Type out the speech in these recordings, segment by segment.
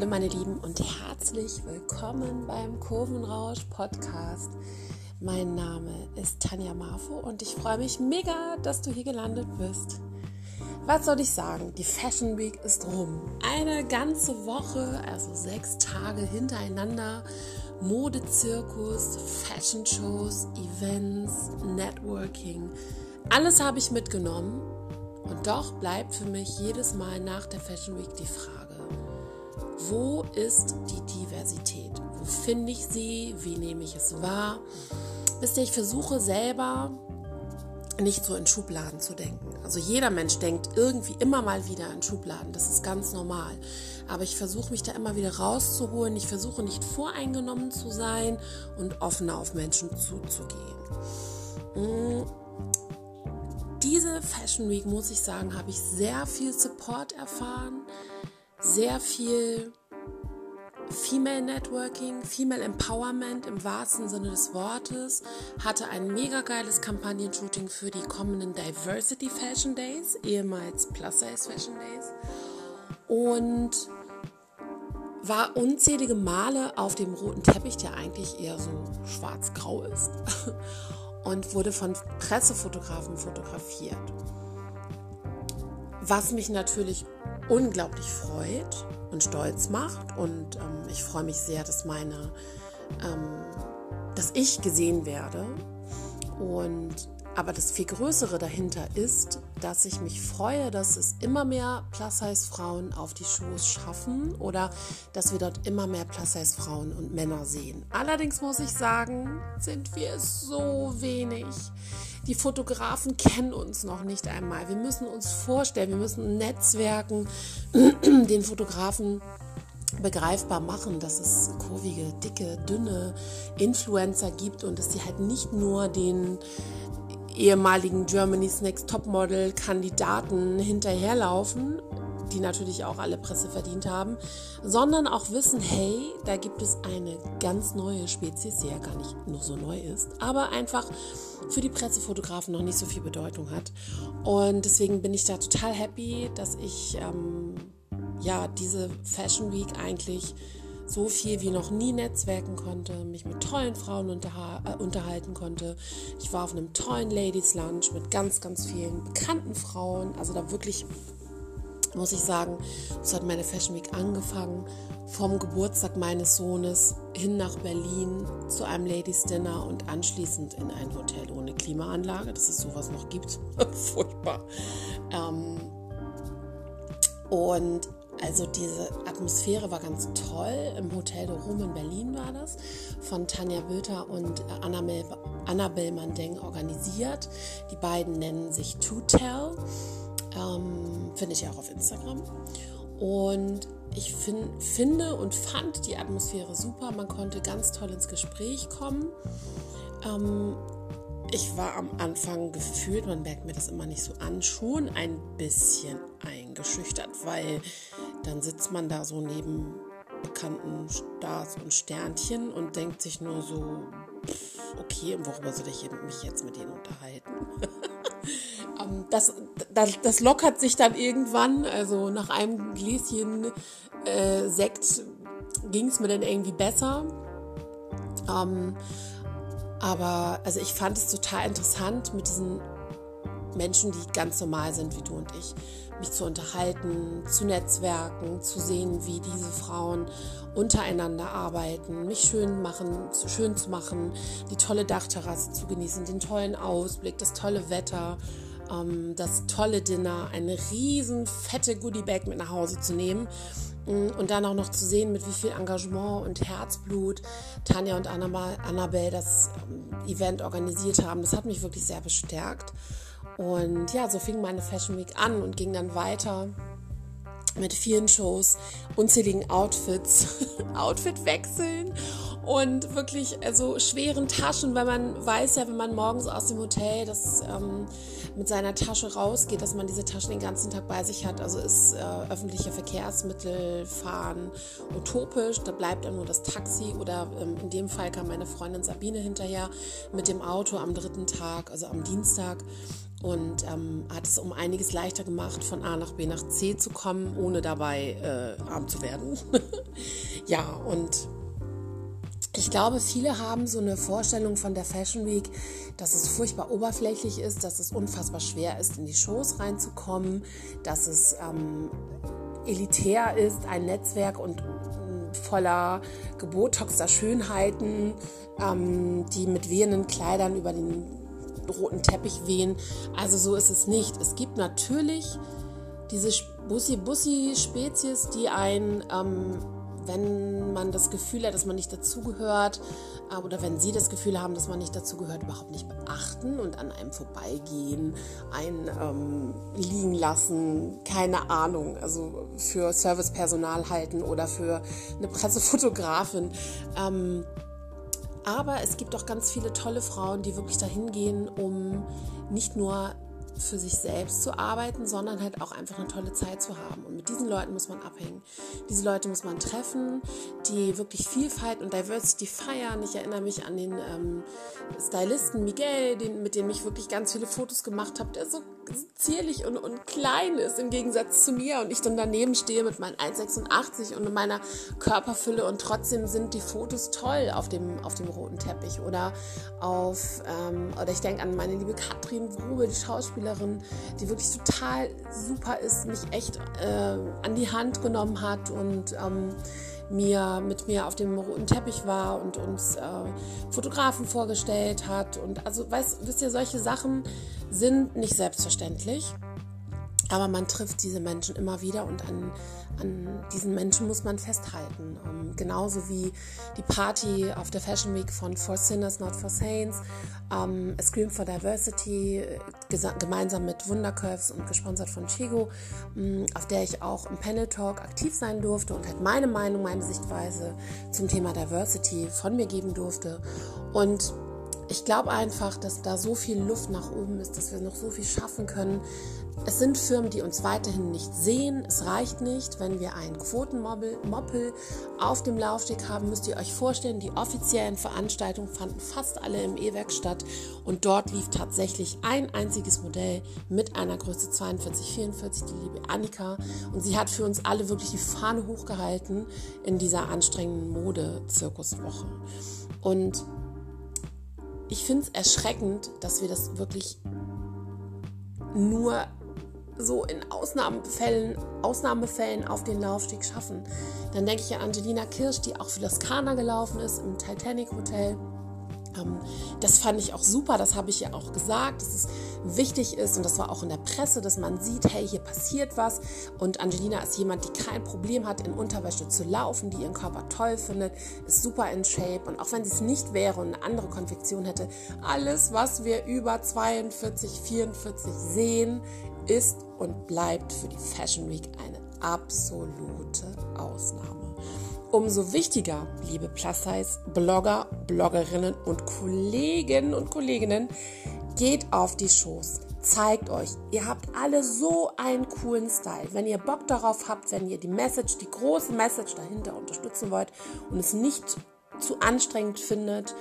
Hallo meine Lieben und herzlich willkommen beim Kurvenrausch Podcast. Mein Name ist Tanja Marfo und ich freue mich mega, dass du hier gelandet bist. Was soll ich sagen? Die Fashion Week ist rum. Eine ganze Woche, also sechs Tage hintereinander. Modezirkus, Fashion Shows, Events, Networking. Alles habe ich mitgenommen. Und doch bleibt für mich jedes Mal nach der Fashion Week die Frage, wo ist die Diversität? Wo finde ich sie? Wie nehme ich es wahr? Wisst ihr, ich versuche selber nicht so in Schubladen zu denken. Also jeder Mensch denkt irgendwie immer mal wieder in Schubladen. Das ist ganz normal. Aber ich versuche mich da immer wieder rauszuholen. Ich versuche nicht voreingenommen zu sein und offener auf Menschen zuzugehen. Mm. Diese Fashion Week, muss ich sagen, habe ich sehr viel Support erfahren, sehr viel Female Networking, Female Empowerment im wahrsten Sinne des Wortes, hatte ein mega geiles Kampagnenshooting für die kommenden Diversity Fashion Days, ehemals Plus Size Fashion Days. Und war unzählige Male auf dem roten Teppich, der eigentlich eher so schwarz-grau ist, und wurde von Pressefotografen fotografiert. Was mich natürlich unglaublich freut und stolz macht. Und ähm, ich freue mich sehr, dass meine, ähm, dass ich gesehen werde. Und aber das viel Größere dahinter ist, dass ich mich freue, dass es immer mehr Plus-Size-Frauen auf die Shows schaffen oder dass wir dort immer mehr Plus-Size-Frauen und Männer sehen. Allerdings muss ich sagen, sind wir so wenig. Die Fotografen kennen uns noch nicht einmal. Wir müssen uns vorstellen, wir müssen Netzwerken den Fotografen begreifbar machen, dass es kurvige, dicke, dünne Influencer gibt und dass sie halt nicht nur den ehemaligen Germany's Next Topmodel Kandidaten hinterherlaufen, die natürlich auch alle Presse verdient haben, sondern auch wissen, hey, da gibt es eine ganz neue Spezies, die ja gar nicht nur so neu ist, aber einfach für die Pressefotografen noch nicht so viel Bedeutung hat. Und deswegen bin ich da total happy, dass ich ähm, ja diese Fashion Week eigentlich so viel wie noch nie netzwerken konnte, mich mit tollen Frauen unterha äh, unterhalten konnte. Ich war auf einem tollen Ladies Lunch mit ganz, ganz vielen bekannten Frauen. Also da wirklich, muss ich sagen, so hat meine Fashion Week angefangen. Vom Geburtstag meines Sohnes hin nach Berlin zu einem Ladies Dinner und anschließend in ein Hotel ohne Klimaanlage, dass es sowas noch gibt. Furchtbar. Ähm, und also diese Atmosphäre war ganz toll. Im Hotel de Rum in Berlin war das. Von Tanja Böter und Annabel, Annabel Mandeng organisiert. Die beiden nennen sich To Tell. Ähm, Finde ich auch auf Instagram. Und ich find, finde und fand die Atmosphäre super. Man konnte ganz toll ins Gespräch kommen. Ähm, ich war am Anfang gefühlt, man merkt mir das immer nicht so an, schon ein bisschen eingeschüchtert, weil dann sitzt man da so neben bekannten Stars und Sternchen und denkt sich nur so, okay, und worüber soll ich mich jetzt mit denen unterhalten? Ähm, das, das, das, lockert sich dann irgendwann, also nach einem Gläschen äh, Sekt ging es mir dann irgendwie besser. Ähm, aber also ich fand es total interessant, mit diesen Menschen, die ganz normal sind wie du und ich, mich zu unterhalten, zu netzwerken, zu sehen, wie diese Frauen untereinander arbeiten, mich schön machen, schön zu machen, die tolle Dachterrasse zu genießen, den tollen Ausblick, das tolle Wetter, ähm, das tolle Dinner, eine riesen fette Goodiebag mit nach Hause zu nehmen. Mm, und dann auch noch zu sehen, mit wie viel Engagement und Herzblut Tanja und Annabelle das ähm, Event organisiert haben, das hat mich wirklich sehr bestärkt. Und ja, so fing meine Fashion Week an und ging dann weiter mit vielen Shows, unzähligen Outfits, Outfit wechseln und wirklich also schweren Taschen, weil man weiß ja, wenn man morgens aus dem Hotel das ähm, mit seiner Tasche rausgeht, dass man diese Taschen den ganzen Tag bei sich hat. Also ist äh, öffentliche Verkehrsmittel fahren utopisch, da bleibt dann nur das Taxi oder ähm, in dem Fall kam meine Freundin Sabine hinterher mit dem Auto am dritten Tag, also am Dienstag und ähm, hat es um einiges leichter gemacht, von A nach B nach C zu kommen, ohne dabei äh, arm zu werden. ja, und ich glaube, viele haben so eine Vorstellung von der Fashion Week, dass es furchtbar oberflächlich ist, dass es unfassbar schwer ist, in die Shows reinzukommen, dass es ähm, elitär ist, ein Netzwerk und voller gebotoxter Schönheiten, ähm, die mit wehenden Kleidern über den roten Teppich wehen. Also so ist es nicht. Es gibt natürlich diese Bussi-Bussi-Spezies, die ein ähm, wenn man das Gefühl hat, dass man nicht dazugehört äh, oder wenn sie das Gefühl haben, dass man nicht dazugehört, überhaupt nicht beachten und an einem vorbeigehen, ein ähm, liegen lassen, keine Ahnung, also für Servicepersonal halten oder für eine Pressefotografin. Ähm, aber es gibt auch ganz viele tolle Frauen, die wirklich dahin gehen, um nicht nur für sich selbst zu arbeiten, sondern halt auch einfach eine tolle Zeit zu haben. Und mit diesen Leuten muss man abhängen. Diese Leute muss man treffen, die wirklich Vielfalt und Diversity feiern. Ich erinnere mich an den ähm, Stylisten Miguel, den, mit dem ich wirklich ganz viele Fotos gemacht habe, der so zierlich und, und klein ist im Gegensatz zu mir und ich dann daneben stehe mit meinen 1,86 und meiner Körperfülle und trotzdem sind die Fotos toll auf dem, auf dem roten Teppich oder auf, ähm, oder ich denke an meine liebe Katrin Wrube, die Schauspielerin, die wirklich total super ist, mich echt äh, an die Hand genommen hat und ähm, mir mit mir auf dem roten Teppich war und uns äh, Fotografen vorgestellt hat. Und also, weißt, wisst ihr, solche Sachen sind nicht selbstverständlich. Aber man trifft diese Menschen immer wieder und an, an diesen Menschen muss man festhalten. Ähm, genauso wie die Party auf der Fashion Week von For Sinners, Not for Saints, ähm, A Scream for Diversity, gemeinsam mit Wundercurves und gesponsert von Chigo, ähm, auf der ich auch im Panel Talk aktiv sein durfte und halt meine Meinung, meine Sichtweise zum Thema Diversity von mir geben durfte. Und ich glaube einfach, dass da so viel Luft nach oben ist, dass wir noch so viel schaffen können. Es sind Firmen, die uns weiterhin nicht sehen. Es reicht nicht, wenn wir einen Quotenmoppel auf dem Laufsteg haben. Müsst ihr euch vorstellen, die offiziellen Veranstaltungen fanden fast alle im E-Werk statt und dort lief tatsächlich ein einziges Modell mit einer Größe 42, 44, die liebe Annika. Und sie hat für uns alle wirklich die Fahne hochgehalten in dieser anstrengenden Mode-Zirkuswoche. Und ich finde es erschreckend, dass wir das wirklich nur so in Ausnahmefällen, Ausnahmefällen auf den Laufsteg schaffen. Dann denke ich an Angelina Kirsch, die auch für das Kana gelaufen ist im Titanic Hotel. Ähm, das fand ich auch super, das habe ich ja auch gesagt, dass es wichtig ist und das war auch in der Presse, dass man sieht, hey, hier passiert was und Angelina ist jemand, die kein Problem hat, in Unterwäsche zu laufen, die ihren Körper toll findet, ist super in Shape und auch wenn sie es nicht wäre und eine andere Konfektion hätte, alles, was wir über 42, 44 sehen, ist und bleibt für die Fashion Week eine absolute Ausnahme. Umso wichtiger, liebe Plus-Size-Blogger, Bloggerinnen und Kollegen und Kolleginnen, geht auf die Shows. Zeigt euch, ihr habt alle so einen coolen Style. Wenn ihr Bock darauf habt, wenn ihr die Message, die große Message dahinter unterstützen wollt und es nicht zu anstrengend findet,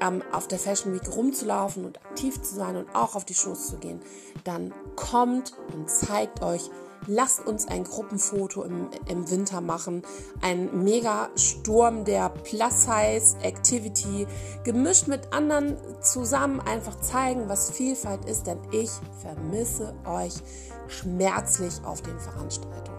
ähm, auf der Fashion Week rumzulaufen und aktiv zu sein und auch auf die Shows zu gehen, dann kommt und zeigt euch, lasst uns ein Gruppenfoto im, im Winter machen. Ein mega Sturm der Plus-Size-Activity, gemischt mit anderen zusammen einfach zeigen, was Vielfalt ist, denn ich vermisse euch schmerzlich auf den Veranstaltungen.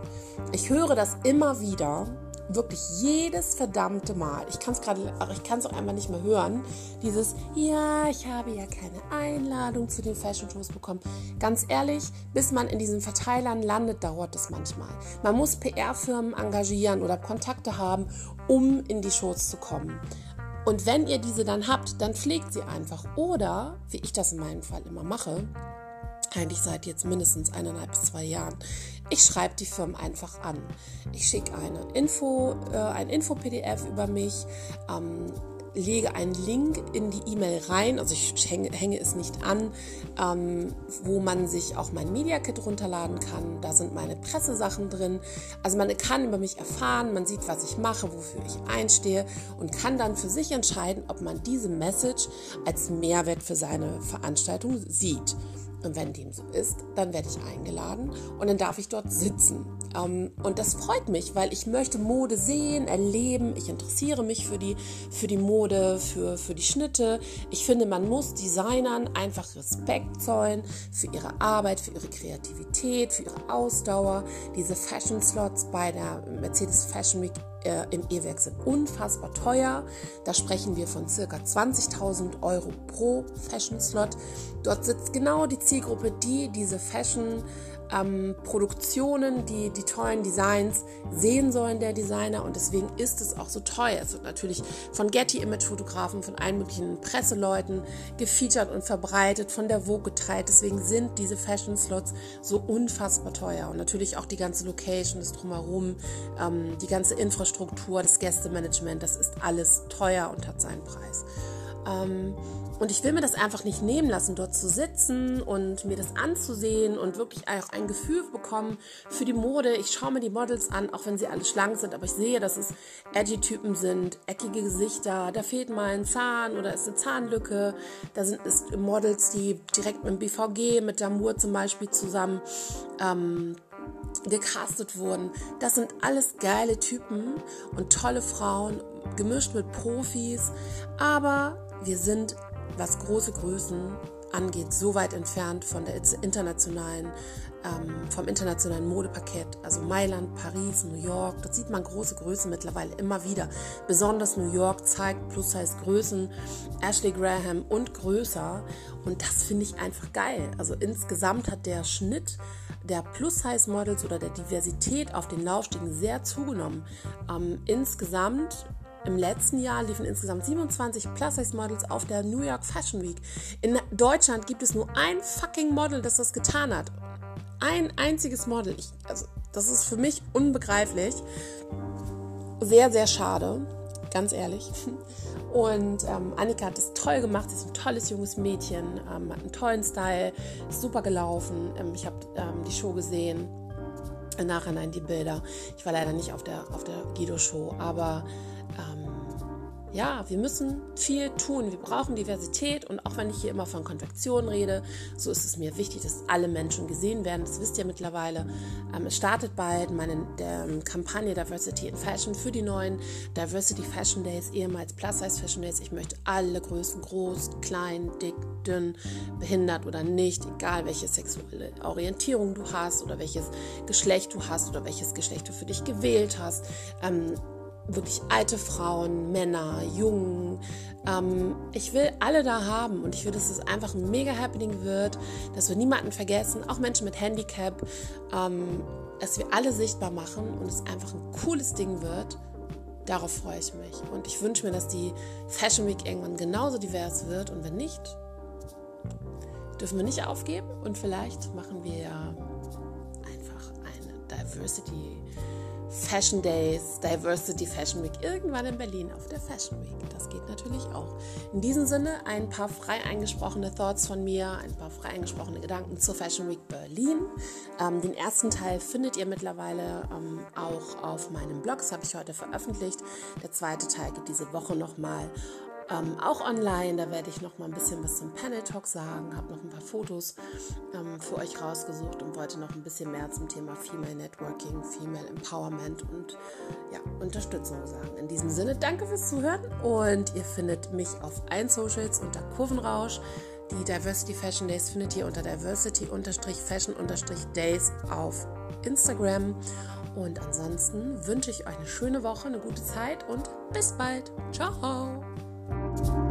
Ich höre das immer wieder wirklich jedes verdammte Mal, ich kann es gerade, ich kann es auch einmal nicht mehr hören, dieses, ja, ich habe ja keine Einladung zu den Fashion Shows bekommen. Ganz ehrlich, bis man in diesen Verteilern landet, dauert es manchmal. Man muss PR-Firmen engagieren oder Kontakte haben, um in die Shows zu kommen. Und wenn ihr diese dann habt, dann pflegt sie einfach. Oder, wie ich das in meinem Fall immer mache, eigentlich seit jetzt mindestens eineinhalb bis zwei Jahren. Ich schreibe die Firmen einfach an. Ich schicke eine Info, äh, ein Info-PDF über mich, ähm, lege einen Link in die E-Mail rein, also ich hänge, hänge es nicht an, ähm, wo man sich auch mein Media Kit runterladen kann. Da sind meine Pressesachen drin. Also man kann über mich erfahren, man sieht, was ich mache, wofür ich einstehe und kann dann für sich entscheiden, ob man diese Message als Mehrwert für seine Veranstaltung sieht. Und wenn dem so ist, dann werde ich eingeladen und dann darf ich dort sitzen. Ähm, und das freut mich, weil ich möchte Mode sehen, erleben. Ich interessiere mich für die, für die Mode, für, für die Schnitte. Ich finde, man muss Designern einfach Respekt zollen für ihre Arbeit, für ihre Kreativität, für ihre Ausdauer. Diese Fashion Slots bei der Mercedes Fashion Week äh, im E-Werk sind unfassbar teuer. Da sprechen wir von circa 20.000 Euro pro Fashion Slot. Dort sitzt genau die Zielgruppe, die diese Fashion ähm, Produktionen, die die tollen Designs sehen sollen, der Designer. Und deswegen ist es auch so teuer. Es wird natürlich von Getty Image Fotografen, von allen möglichen Presseleuten gefeatured und verbreitet, von der Vogue geteilt. Deswegen sind diese Fashion Slots so unfassbar teuer. Und natürlich auch die ganze Location, das Drumherum, ähm, die ganze Infrastruktur, das Gästemanagement, das ist alles teuer und hat seinen Preis. Ähm, und ich will mir das einfach nicht nehmen lassen, dort zu sitzen und mir das anzusehen und wirklich auch ein Gefühl bekommen für die Mode. Ich schaue mir die Models an, auch wenn sie alle schlank sind, aber ich sehe, dass es Edgy-Typen sind, eckige Gesichter, da fehlt mal ein Zahn oder ist eine Zahnlücke. Da sind es Models, die direkt mit dem BVG, mit Damour zum Beispiel zusammen ähm, gecastet wurden. Das sind alles geile Typen und tolle Frauen, gemischt mit Profis. Aber wir sind was große Größen angeht, so weit entfernt von der internationalen, ähm, vom internationalen Modepaket. Also Mailand, Paris, New York, dort sieht man große Größen mittlerweile immer wieder. Besonders New York zeigt plus heißt Größen, Ashley Graham und größer. Und das finde ich einfach geil. Also insgesamt hat der Schnitt der Plus-Size-Models oder der Diversität auf den Laufstiegen sehr zugenommen. Ähm, insgesamt im letzten Jahr liefen insgesamt 27 Plus-Size-Models auf der New York Fashion Week. In Deutschland gibt es nur ein fucking Model, das das getan hat. Ein einziges Model. Ich, also, das ist für mich unbegreiflich. Sehr, sehr schade. Ganz ehrlich. Und ähm, Annika hat es toll gemacht. Sie ist ein tolles junges Mädchen, ähm, hat einen tollen Style, ist super gelaufen. Ähm, ich habe ähm, die Show gesehen. Im Nachhinein die Bilder. Ich war leider nicht auf der, auf der Guido-Show, aber ähm, ja, wir müssen viel tun. Wir brauchen Diversität und auch wenn ich hier immer von Konfektion rede, so ist es mir wichtig, dass alle Menschen gesehen werden. Das wisst ihr mittlerweile. Ähm, es startet bald meine der, ähm, Kampagne Diversity in Fashion für die neuen Diversity Fashion Days, ehemals Plus Size Fashion Days. Ich möchte alle Größen, groß, klein, dick, dünn, behindert oder nicht, egal welche sexuelle Orientierung du hast oder welches Geschlecht du hast oder welches Geschlecht du für dich gewählt hast. Ähm, wirklich alte Frauen, Männer, Jungen. Ähm, ich will alle da haben und ich will, dass es einfach ein mega Happening wird, dass wir niemanden vergessen, auch Menschen mit Handicap, ähm, dass wir alle sichtbar machen und es einfach ein cooles Ding wird. Darauf freue ich mich. Und ich wünsche mir, dass die Fashion Week irgendwann genauso divers wird. Und wenn nicht, dürfen wir nicht aufgeben. Und vielleicht machen wir einfach eine Diversity Fashion Days, Diversity Fashion Week irgendwann in Berlin auf der Fashion Week. Das geht natürlich auch. In diesem Sinne ein paar frei eingesprochene Thoughts von mir, ein paar frei eingesprochene Gedanken zur Fashion Week Berlin. Ähm, den ersten Teil findet ihr mittlerweile ähm, auch auf meinem Blog, das habe ich heute veröffentlicht. Der zweite Teil geht diese Woche nochmal ähm, auch online. Da werde ich noch mal ein bisschen was zum Panel Talk sagen, habe noch ein paar Fotos ähm, für euch rausgesucht und wollte noch ein bisschen mehr zum Thema Female Networking, Female Empowerment und ja, Unterstützung sagen. In diesem Sinne, danke fürs Zuhören und ihr findet mich auf allen Socials unter Kurvenrausch. Die Diversity Fashion Days findet ihr unter Diversity-Fashion-Days auf Instagram. Und ansonsten wünsche ich euch eine schöne Woche, eine gute Zeit und bis bald. Ciao! Bye.